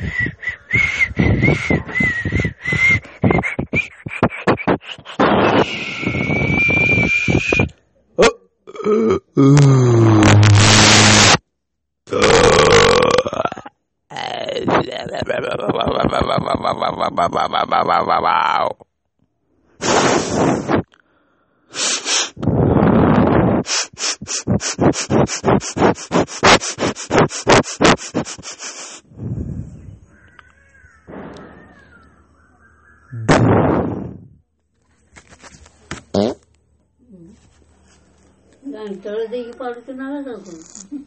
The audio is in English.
Oh, గంటలు దిగి పడుతున్నావా చదువుకుంటా